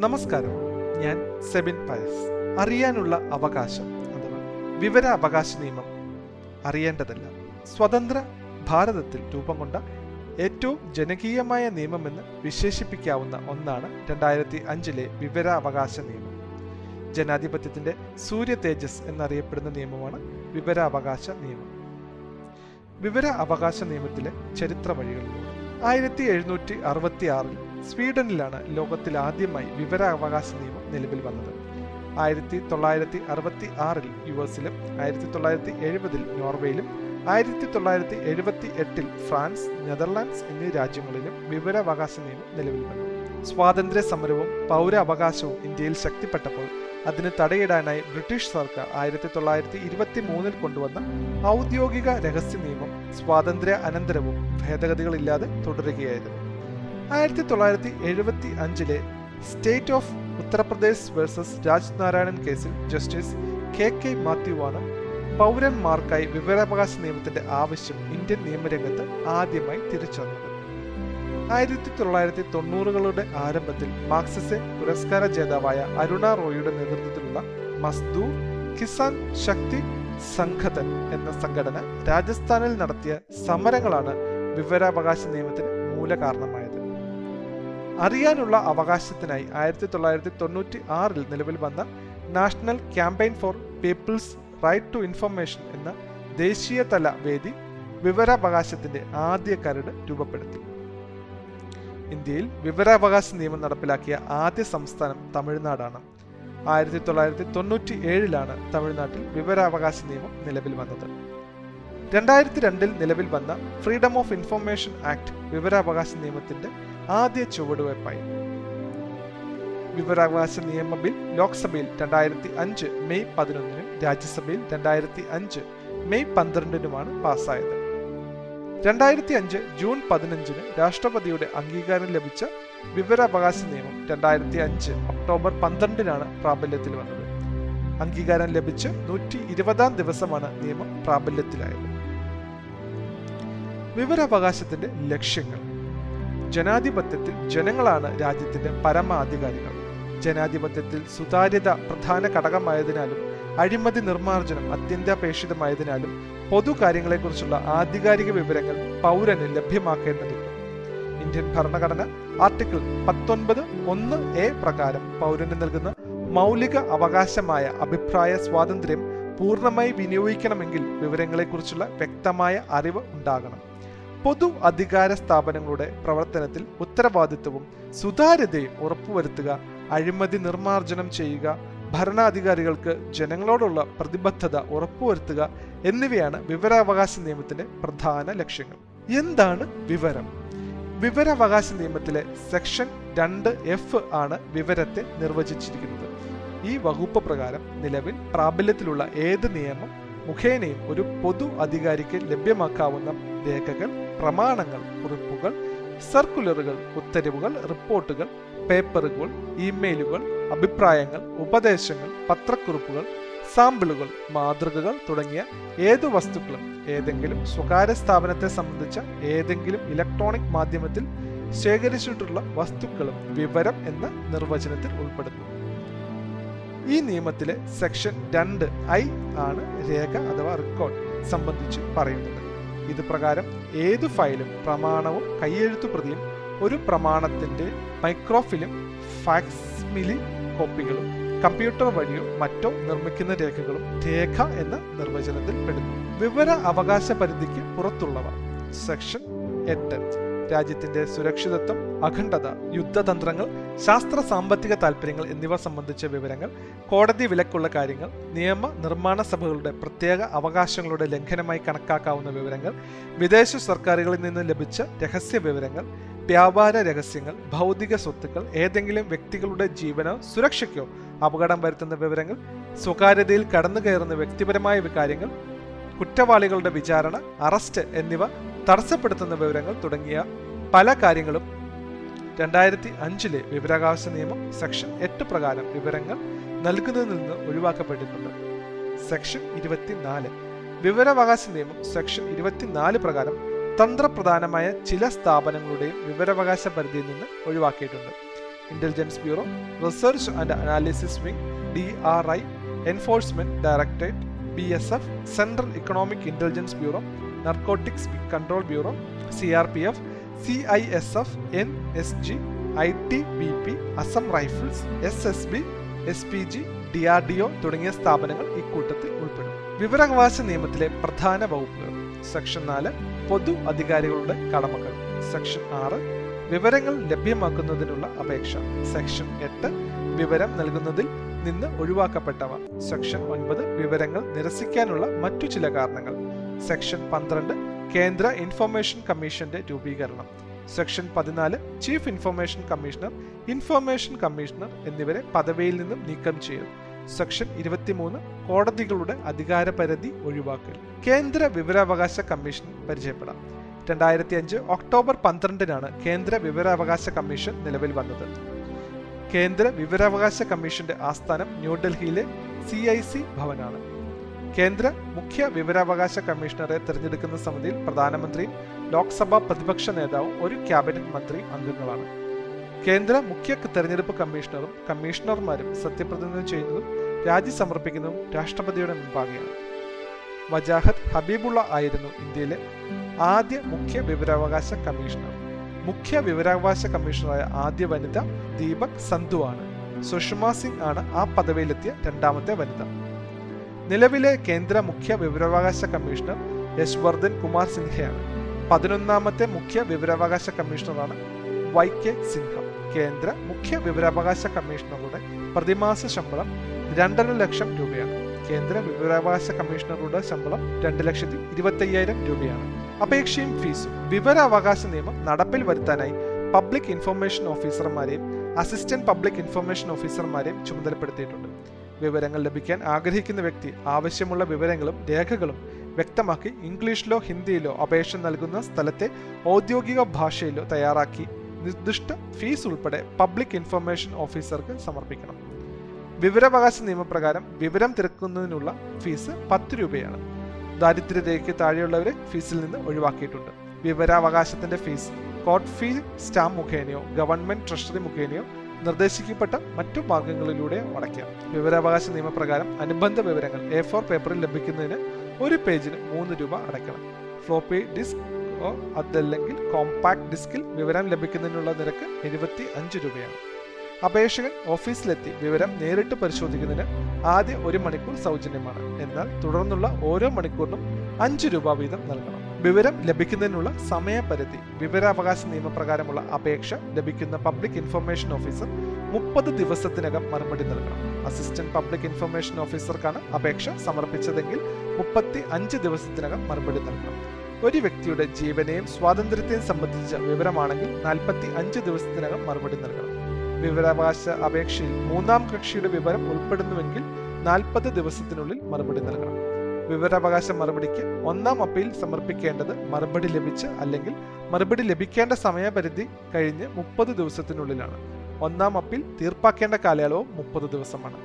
നമസ്കാരം. ഞാൻ സെബിൻ പയസ്. അറിയാനുള്ള അവകാശം അഥവാ വിവര അവകാശ നിയമം അറിയേണ്ടതല്ല. സ്വതന്ത്ര ഭാരതത്തിൽ രൂപം കൊണ്ട ഏറ്റവും ജനകീയമായ നിയമമെന്ന് വിശേഷിപ്പിക്കാവുന്ന ഒന്നാണ് രണ്ടായിരത്തി അഞ്ചിലെ വിവരാവകാശ നിയമം. ജനാധിപത്യത്തിന്റെ സൂര്യ തേജസ് എന്നറിയപ്പെടുന്ന നിയമമാണ് വിവരാവകാശ നിയമം. വിവര അവകാശ നിയമത്തിലെ ചരിത്ര വഴികളിലൂടെ ആയിരത്തി എഴുന്നൂറ്റി അറുപത്തി ആറിൽ സ്വീഡനിലാണ് ലോകത്തിൽ ആദ്യമായി വിവരാവകാശ നിയമം നിലവിൽ വന്നത്. ആയിരത്തി തൊള്ളായിരത്തി അറുപത്തി ആറിൽ യു എസിലും ആയിരത്തി തൊള്ളായിരത്തി എഴുപതിൽ നോർവേയിലും ആയിരത്തി തൊള്ളായിരത്തി എഴുപത്തി എട്ടിൽ ഫ്രാൻസ് നെതർലാൻഡ്സ് എന്നീ രാജ്യങ്ങളിലും വിവരാവകാശ നിയമം നിലവിൽ വന്നു. സ്വാതന്ത്ര്യ സമരവും പൗരാവകാശവും ഇന്ത്യയിൽ ശക്തിപ്പെട്ടപ്പോൾ അതിന് തടയിടാനായി ബ്രിട്ടീഷ് സർക്കാർ ആയിരത്തി തൊള്ളായിരത്തി ഇരുപത്തി മൂന്നിൽ കൊണ്ടുവന്ന ഔദ്യോഗിക രഹസ്യ നിയമം സ്വാതന്ത്ര്യ അനന്തരവും ഭേദഗതികളില്ലാതെ തുടരുകയായിരുന്നു. ആയിരത്തി തൊള്ളായിരത്തി എഴുപത്തി അഞ്ചിലെ state of Uttar Pradesh versus Raj Narayanan കേസിൽ ജസ്റ്റിസ് കെ കെ മാത്യുവാണ് പൗരന്മാർക്കായി വിവരാവകാശ നിയമത്തിന്റെ ആവശ്യം ഇന്ത്യൻ നിയമരംഗത്ത് ആദ്യമായി തിരിച്ചറിഞ്ഞത്. ആയിരത്തി തൊള്ളായിരത്തി തൊണ്ണൂറുകളുടെ ആരംഭത്തിൽ മാർക്സിസെ പുരസ്കാര ജേതാവായ അരുണ റോയിയുടെ നേതൃത്വത്തിലുള്ള മസ്ദൂർ കിസാൻ ശക്തി സംഘതൻ എന്ന സംഘടന രാജസ്ഥാനിൽ നടത്തിയ സമരങ്ങളാണ് വിവരാവകാശ നിയമത്തിന് മൂലകാരണമായത്. അറിയാനുള്ള അവകാശത്തിനായി ആയിരത്തി തൊള്ളായിരത്തി തൊണ്ണൂറ്റി ആറിൽ നിലവിൽ വന്ന national campaign for people's right to information എന്ന ദേശീയ തല വേദി വിവരാവകാശത്തിന്റെ ആദ്യ കരട് രൂപപ്പെടുത്തി. ഇന്ത്യയിൽ വിവരാവകാശ നിയമം നടപ്പിലാക്കിയ ആദ്യ സംസ്ഥാനം തമിഴ്നാടാണ്. ആയിരത്തി തൊള്ളായിരത്തി തൊണ്ണൂറ്റി ഏഴിലാണ് തമിഴ്നാട്ടിൽ വിവരാവകാശ നിയമം നിലവിൽ വന്നത്. രണ്ടായിരത്തി രണ്ടിൽ നിലവിൽ വന്ന ഫ്രീഡം ഓഫ് ഇൻഫർമേഷൻ ആക്ട് വിവരാവകാശ നിയമത്തിന്റെ ആദ്യ ചുവടുവയ്പായി വിവരാവകാശ നിയമ ബിൽ ലോക്സഭയിൽ രണ്ടായിരത്തി അഞ്ച് മെയ് പതിനൊന്നിനും രാജ്യസഭയിൽ രണ്ടായിരത്തി അഞ്ച് മെയ് പന്ത്രണ്ടിനുമാണ് പാസ്സായത്. രണ്ടായിരത്തി അഞ്ച് ജൂൺ പതിനഞ്ചിന് രാഷ്ട്രപതിയുടെ അംഗീകാരം ലഭിച്ച വിവരാവകാശ നിയമം രണ്ടായിരത്തി അഞ്ച് ഒക്ടോബർ പന്ത്രണ്ടിനാണ് പ്രാബല്യത്തിൽ വന്നത്. അംഗീകാരം ലഭിച്ച് നൂറ്റി ഇരുപതാം ദിവസമാണ് നിയമം പ്രാബല്യത്തിലായത്. വിവരാവകാശത്തിന്റെ ലക്ഷ്യങ്ങൾ. ജനാധിപത്യത്തിൽ ജനങ്ങളാണ് രാജ്യത്തിന്റെ പരമാധികാരികൾ. ജനാധിപത്യത്തിൽ സുതാര്യത പ്രധാന ഘടകമായതിനാലും അഴിമതി നിർമ്മാർജനം അത്യന്താപേക്ഷിതമായതിനാലും പൊതുകാര്യങ്ങളെക്കുറിച്ചുള്ള ആധികാരിക വിവരങ്ങൾ പൗരന് ലഭ്യമാക്കേണ്ടതുണ്ട്. ഇന്ത്യൻ ഭരണഘടന ആർട്ടിക്കിൾ പത്തൊൻപത് ഒന്ന് എ പ്രകാരം പൗരന് നൽകുന്ന മൗലിക അവകാശമായ അഭിപ്രായ സ്വാതന്ത്ര്യം പൂർണമായി വിനിയോഗിക്കണമെങ്കിൽ വിവരങ്ങളെക്കുറിച്ചുള്ള വ്യക്തമായ അറിവ് ഉണ്ടാകണം. പൊതു അധികാര സ്ഥാപനങ്ങളുടെ പ്രവർത്തനത്തിൽ ഉത്തരവാദിത്വവും സുതാര്യതയും ഉറപ്പുവരുത്തുക അഴിമതി നിർമ്മാർജനം ചെയ്യുക ഭരണാധികാരികൾക്ക് ജനങ്ങളോടുള്ള പ്രതിബദ്ധത ഉറപ്പുവരുത്തുക എന്നിവയാണ് വിവരാവകാശ നിയമത്തിന്റെ പ്രധാന ലക്ഷ്യങ്ങൾ. എന്താണ് വിവരം? വിവരാവകാശ നിയമത്തിലെ സെക്ഷൻ രണ്ട് എഫ് ആണ് വിവരത്തെ നിർവചിച്ചിരിക്കുന്നത്. ഈ വകുപ്പ് പ്രകാരം നിലവിൽ പ്രാബല്യത്തിലുള്ള ഏത് നിയമം മുഖേനയും ഒരു പൊതു അധികാരിക്ക് ലഭ്യമാക്കാവുന്ന രേഖകൾ പ്രമാണങ്ങൾ കുറിപ്പുകൾ സർക്കുലറുകൾ ഉത്തരവുകൾ റിപ്പോർട്ടുകൾ പേപ്പറുകൾ ഇമെയിലുകൾ അഭിപ്രായങ്ങൾ ഉപദേശങ്ങൾ പത്രക്കുറിപ്പുകൾ സാമ്പിളുകൾ മാതൃകകൾ തുടങ്ങിയ ഏതു വസ്തുക്കളും ഏതെങ്കിലും സ്വകാര്യ സ്ഥാപനത്തെ സംബന്ധിച്ച ഏതെങ്കിലും ഇലക്ട്രോണിക് മാധ്യമത്തിൽ ശേഖരിച്ചിട്ടുള്ള വസ്തുക്കളും വിവരം എന്ന നിർവചനത്തിൽ ഉൾപ്പെടുന്നു. ഈ നിയമത്തിലെ സെക്ഷൻ രണ്ട് ഐ ആണ് രേഖ അഥവാ റെക്കോർഡ് സംബന്ധിച്ച് പറയുന്നത്. ഇത് പ്രകാരം ഏതു ഫയലും പ്രമാണവും കൈയെഴുത്തു പ്രതിയും ഒരു പ്രമാണത്തിന്റെ മൈക്രോഫിലും ഫാക്സ്മിലി കോപ്പികളും കമ്പ്യൂട്ടർ വഴിയോ മറ്റോ നിർമ്മിക്കുന്ന രേഖകളും രേഖ എന്ന നിർവചനത്തിൽ പെടുന്നു. വിവര അവകാശ പരിധിക്ക് പുറത്തുള്ളവ. സെക്ഷൻ എട്ട്. രാജ്യത്തിന്റെ സുരക്ഷിതത്വം അഖണ്ഡത യുദ്ധതന്ത്രങ്ങൾ ശാസ്ത്ര സാമ്പത്തിക താൽപ്പര്യങ്ങൾ എന്നിവ സംബന്ധിച്ച വിവരങ്ങൾ കോടതി വിലക്കുള്ള കാര്യങ്ങൾ നിയമ നിർമ്മാണ സഭകളുടെ പ്രത്യേക അവകാശങ്ങളുടെ ലംഘനമായി കണക്കാക്കാവുന്ന വിവരങ്ങൾ വിദേശ സർക്കാരുകളിൽ നിന്ന് ലഭിച്ച രഹസ്യ വിവരങ്ങൾ വ്യാപാര രഹസ്യങ്ങൾ ഭൗതിക സ്വത്തുക്കൾ ഏതെങ്കിലും വ്യക്തികളുടെ ജീവനോ സുരക്ഷയ്ക്കോ അപകടം വരുത്തുന്ന വിവരങ്ങൾ സ്വകാര്യതയിൽ കടന്നു കയറുന്ന വ്യക്തിപരമായ കാര്യങ്ങൾ കുറ്റവാളികളുടെ വിചാരണ അറസ്റ്റ് എന്നിവ തടസ്സപ്പെടുത്തുന്ന വിവരങ്ങൾ തുടങ്ങിയ പല കാര്യങ്ങളും രണ്ടായിരത്തി അഞ്ചിലെ വിവരാവകാശ നിയമം സെക്ഷൻ എട്ട് പ്രകാരം വിവരങ്ങൾ നൽകുന്നതിൽ നിന്ന് ഒഴിവാക്കപ്പെട്ടിട്ടുണ്ട്. സെക്ഷൻ ഇരുപത്തിനാല് വിവരാവകാശ നിയമം സെക്ഷൻ ഇരുപത്തിനാല് പ്രകാരം തന്ത്രപ്രധാനമായ ചില സ്ഥാപനങ്ങളുടെയും വിവരാവകാശ പരിധിയിൽ നിന്ന് ഒഴിവാക്കിയിട്ടുണ്ട്. Intelligence bureau research and analysis wing D R I enforcement directorate B S F central economic intelligence bureau narcotics control bureau C R P F C I S F N S G I T B P Assam rifles S S B S P G D R D O തുടങ്ങിയ സ്ഥാപനങ്ങൾ ഇക്കൂട്ടത്തിൽ ഉൾപ്പെടും വിവരാവകാശ നിയമത്തിലെ പ്രധാന വകുപ്പുകൾ. Section നാല് പൊതു അധികാരികളുടെ കടമകൾ. സെക്ഷൻ ആറ് വിവരങ്ങൾ ലഭ്യമാക്കുന്നതിനുള്ള അപേക്ഷ. സെക്ഷൻ എട്ട് വിവരം നൽകുന്നതിൽ നിന്ന് ഒഴിവാക്കപ്പെട്ടവ. സെക്ഷൻ ഒൻപത് വിവരങ്ങൾ നിരസിക്കാനുള്ള മറ്റു ചില കാരണങ്ങൾ. സെക്ഷൻ പന്ത്രണ്ട് കേന്ദ്ര ഇൻഫർമേഷൻ കമ്മീഷന്റെ രൂപീകരണം. സെക്ഷൻ പതിനാല് chief information commissioner information commissioner എന്നിവരെ പദവിയിൽ നിന്നും നീക്കം ചെയ്യും സെക്ഷൻ ഇരുപത്തിമൂന്ന് കോടതികളുടെ അധികാരപരിധി ഒഴിവാക്കൽ. കേന്ദ്ര വിവരാവകാശ കമ്മീഷൻ പരിചയപ്പെടാം. രണ്ടായിരത്തി അഞ്ച് ഒക്ടോബർ പന്ത്രണ്ടിനാണ് കേന്ദ്ര വിവരാവകാശ കമ്മീഷൻ നിലവിൽ വന്നത്. കേന്ദ്ര വിവരാവകാശ കമ്മീഷന്റെ ആസ്ഥാനം ന്യൂഡൽഹിയിലെ സി ഭവനാണ്. കേന്ദ്ര മുഖ്യ വിവരാവകാശ കമ്മീഷണറെ തിരഞ്ഞെടുക്കുന്ന സമിതിയിൽ പ്രധാനമന്ത്രിയും ലോക്സഭാ പ്രതിപക്ഷ നേതാവും ഒരു ക്യാബിനറ്റ് മന്ത്രിയും അംഗങ്ങളാണ്. കേന്ദ്ര മുഖ്യ തെരഞ്ഞെടുപ്പ് കമ്മീഷണറും കമ്മീഷണർമാരും സത്യപ്രതിജ്ഞ ചെയ്യുന്നതും രാജി സമർപ്പിക്കുന്നതും രാഷ്ട്രപതിയുടെ മുമ്പാകെയാണ്. വജാഹത്ത് ഹബീബുള്ള ആയിരുന്നു ഇന്ത്യയിലെ ആദ്യ മുഖ്യ വിവരാവകാശ കമ്മീഷണർ. മുഖ്യ വിവരാവകാശ കമ്മീഷണറായ ആദ്യ വനിത ദീപക് സന്ധു ആണ് സുഷമ സിംഗ് ആണ് ആ പദവിയിലെത്തിയ രണ്ടാമത്തെ വനിത. നിലവിലെ കേന്ദ്ര മുഖ്യ വിവരാവകാശ കമ്മീഷണർ യശ്വർദ്ധൻ കുമാർ സിൻഹയാണ്. പതിനൊന്നാമത്തെ മുഖ്യ വിവരാവകാശ കമ്മീഷണറാണ് വൈ കെ സിൻഹ. കേന്ദ്ര മുഖ്യ വിവരാവകാശ കമ്മീഷണറുടെ പ്രതിമാസ ശമ്പളം രണ്ടര ലക്ഷം രൂപയാണ്. കേന്ദ്ര വിവരാവകാശ കമ്മീഷണറുടെ ശമ്പളം രണ്ട് ലക്ഷത്തി ഇരുപത്തി അയ്യായിരം രൂപയാണ്. അപേക്ഷയും ഫീസും. വിവരാവകാശ നിയമം നടപ്പിൽ വരുത്താനായി പബ്ലിക് ഇൻഫർമേഷൻ ഓഫീസർമാരെയും അസിസ്റ്റന്റ് പബ്ലിക് ഇൻഫർമേഷൻ ഓഫീസർമാരെയും ചുമതലപ്പെടുത്തിയിട്ടുണ്ട്. വിവരങ്ങൾ ലഭിക്കാൻ ആഗ്രഹിക്കുന്ന വ്യക്തി ആവശ്യമുള്ള വിവരങ്ങളും രേഖകളും വ്യക്തമാക്കി ഇംഗ്ലീഷിലോ ഹിന്ദിയിലോ അപേക്ഷ നൽകുന്ന സ്ഥലത്തെ ഔദ്യോഗിക ഭാഷയിലോ തയ്യാറാക്കി നിർദ്ദിഷ്ട ഫീസ് ഉൾപ്പെടെ പബ്ലിക് ഇൻഫർമേഷൻ ഓഫീസർക്ക് സമർപ്പിക്കണം. വിവരാവകാശ നിയമപ്രകാരം വിവരം തിരക്കുന്നതിനുള്ള ഫീസ് പത്ത് രൂപയാണ്. ദാരിദ്ര്യരേഖയ്ക്ക് താഴെയുള്ളവരെ ഫീസിൽ നിന്ന് ഒഴിവാക്കിയിട്ടുണ്ട്. വിവരാവകാശത്തിന്റെ ഫീസ് കോർട്ട് ഫീ സ്റ്റാമ്പ് മുഖേനയോ ഗവൺമെന്റ് ട്രഷറി മുഖേനയോ നിർദ്ദേശിക്കപ്പെട്ട മറ്റു മാർഗങ്ങളിലൂടെ അടയ്ക്കാം വിവരാവകാശ നിയമപ്രകാരം അനുബന്ധ വിവരങ്ങൾ എ ഫോർ പേപ്പറിൽ ലഭിക്കുന്നതിന് ഒരു പേജിന് മൂന്ന് രൂപ അടയ്ക്കണം. ഫ്ലോപ്പി ഡിസ്ക് അതല്ലെങ്കിൽ കോമ്പാക്ട് ഡിസ്കിൽ വിവരം ലഭിക്കുന്നതിനുള്ള നിരക്ക് എഴുപത്തി അഞ്ച് രൂപയാണ്. അപേക്ഷകൻ ഓഫീസിലെത്തി വിവരം നേരിട്ട് പരിശോധിക്കുന്നതിന് ആദ്യ ഒരു മണിക്കൂർ സൗജന്യമാണ്. എന്നാൽ തുടർന്നുള്ള ഓരോ മണിക്കൂറിനും അഞ്ച് രൂപ വീതം നൽകണം. വിവരം ലഭിക്കുന്നതിനുള്ള സമയപരിധി വിവരാവകാശ നിയമപ്രകാരമുള്ള അപേക്ഷ ലഭിക്കുന്ന പബ്ലിക് ഇൻഫർമേഷൻ ഓഫീസർ മുപ്പത് ദിവസത്തിനകം മറുപടി നൽകണം. അസിസ്റ്റന്റ് പബ്ലിക് ഇൻഫർമേഷൻ ഓഫീസർക്കാണ് അപേക്ഷ സമർപ്പിച്ചതെങ്കിൽ മുപ്പത്തി അഞ്ച് ദിവസത്തിനകം മറുപടി നൽകണം. ഒരു വ്യക്തിയുടെ ജീവനെയും സ്വാതന്ത്ര്യത്തെയും സംബന്ധിച്ച വിവരമാണെങ്കിൽ നാൽപ്പത്തി അഞ്ച് ദിവസത്തിനകം മറുപടി നൽകണം. വിവരാവകാശ അപേക്ഷയിൽ മൂന്നാം കക്ഷിയുടെ വിവരം ഉൾപ്പെടുന്നുവെങ്കിൽ നാൽപ്പത് ദിവസത്തിനുള്ളിൽ മറുപടി നൽകണം. വിവരാവകാശ മറുപടിക്ക് ഒന്നാം അപ്പീൽ സമർപ്പിക്കേണ്ടത് മറുപടി ലഭിച്ച് അല്ലെങ്കിൽ മറുപടി ലഭിക്കേണ്ട സമയപരിധി കഴിഞ്ഞ് മുപ്പത് ദിവസത്തിനുള്ളിലാണ്. ഒന്നാം അപ്പീൽ തീർപ്പാക്കേണ്ട കാലയളവ് മുപ്പത് ദിവസമാണ്.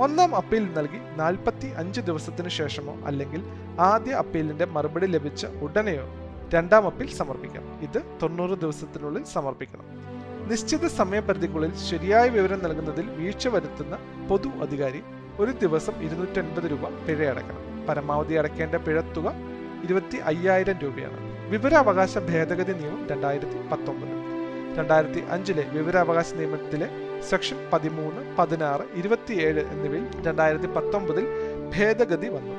ഒന്നാം അപ്പീൽ നൽകി നാൽപ്പത്തി അഞ്ച് ദിവസത്തിന് ശേഷമോ അല്ലെങ്കിൽ ആദ്യ അപ്പീലിന്റെ മറുപടി ലഭിച്ച ഉടനെയോ രണ്ടാം അപ്പീൽ സമർപ്പിക്കാം. ഇത് തൊണ്ണൂറ് ദിവസത്തിനുള്ളിൽ സമർപ്പിക്കണം. നിശ്ചിത സമയപരിധിക്കുള്ളിൽ ശരിയായ വിവരം നൽകുന്നതിൽ വീഴ്ച വരുത്തുന്ന പൊതു അധികാരി ഒരു ദിവസം ഇരുന്നൂറ്റൻപത് രൂപ പിഴ അടയ്ക്കണം പരമാവധി അടയ്ക്കേണ്ട പിഴത്തുക ഇരുപത്തി അയ്യായിരം രൂപയാണ്. വിവരാവകാശ ഭേദഗതി നിയമം രണ്ടായിരത്തി പത്തൊമ്പത്. രണ്ടായിരത്തി അഞ്ചിലെ വിവരാവകാശ നിയമത്തിലെ സെക്ഷൻ പതിമൂന്ന് പതിനാറ് ഇരുപത്തിയേഴ് എന്നിവയിൽ രണ്ടായിരത്തി പത്തൊമ്പതിൽ ഭേദഗതി വന്നു.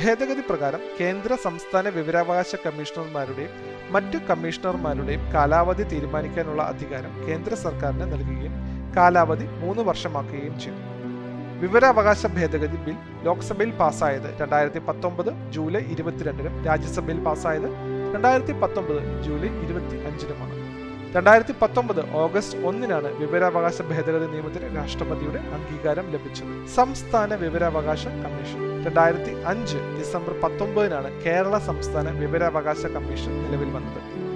ഭേദഗതി പ്രകാരം കേന്ദ്ര സംസ്ഥാന വിവരാവകാശ കമ്മീഷണർമാരുടെയും മറ്റു കമ്മീഷണർമാരുടെയും കാലാവധി തീരുമാനിക്കാനുള്ള അധികാരം കേന്ദ്ര സർക്കാരിന് നൽകുകയും കാലാവധി മൂന്ന് വർഷമാക്കുകയും ചെയ്തു. വിവരാവകാശ ഭേദഗതി ബിൽ ലോക്സഭയിൽ പാസ്സായത് രണ്ടായിരത്തി പത്തൊമ്പത് ജൂലൈ ഇരുപത്തിരണ്ടിനും രാജ്യസഭയിൽ പാസ്സായത് രണ്ടായിരത്തി പത്തൊമ്പത് ജൂലൈ ഇരുപത്തി അഞ്ചിനുമാണ് രണ്ടായിരത്തി പത്തൊമ്പത് ഓഗസ്റ്റ് ഒന്നിനാണ് വിവരാവകാശ ഭേദഗതി നിയമത്തിന് രാഷ്ട്രപതിയുടെ അംഗീകാരം ലഭിച്ചത്. സംസ്ഥാന വിവരാവകാശ കമ്മീഷൻ. രണ്ടായിരത്തി അഞ്ച് ഡിസംബർ പത്തൊമ്പതിനാണ് കേരള സംസ്ഥാന വിവരാവകാശ കമ്മീഷൻ നിലവിൽ വന്നത്.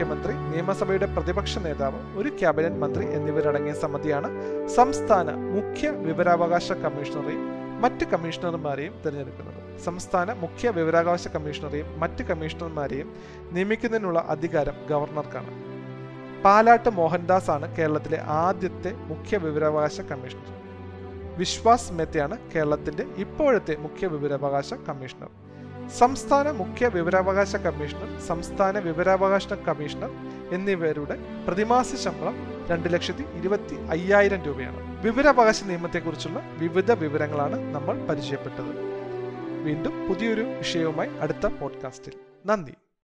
മുഖ്യമന്ത്രി നിയമസഭയുടെ പ്രതിപക്ഷ നേതാവ് ഒരു ക്യാബിനറ്റ് മന്ത്രി എന്നിവരടങ്ങിയ സമിതിയാണ് സംസ്ഥാന മുഖ്യ വിവരാവകാശ കമ്മീഷണറെയും മറ്റ് കമ്മീഷണർമാരെയും തിരഞ്ഞെടുക്കുന്നത്. സംസ്ഥാന മുഖ്യ വിവരാവകാശ കമ്മീഷണറെയും മറ്റ് കമ്മീഷണർമാരെയും നിയമിക്കുന്നതിനുള്ള അധികാരം ഗവർണർക്കാണ്. പാലാട്ട് മോഹൻദാസ് ആണ് കേരളത്തിലെ ആദ്യത്തെ മുഖ്യ വിവരാവകാശ കമ്മീഷണർ. വിശ്വാസ് മെത്തയാണ് കേരളത്തിന്റെ ഇപ്പോഴത്തെ മുഖ്യ വിവരാവകാശ കമ്മീഷണർ. സംസ്ഥാന മുഖ്യ വിവരാവകാശ കമ്മീഷണർ സംസ്ഥാന വിവരാവകാശ കമ്മീഷണർ എന്നിവരുടെ പ്രതിമാസ ശമ്പളം രണ്ട് ലക്ഷത്തി ഇരുപത്തി അയ്യായിരം രൂപയാണ്. വിവരാവകാശ നിയമത്തെക്കുറിച്ചുള്ള വിവിധ വിവരങ്ങളാണ് നമ്മൾ പരിചയപ്പെട്ടത്. വീണ്ടും പുതിയൊരു വിഷയവുമായി അടുത്ത പോഡ്കാസ്റ്റിൽ. നന്ദി.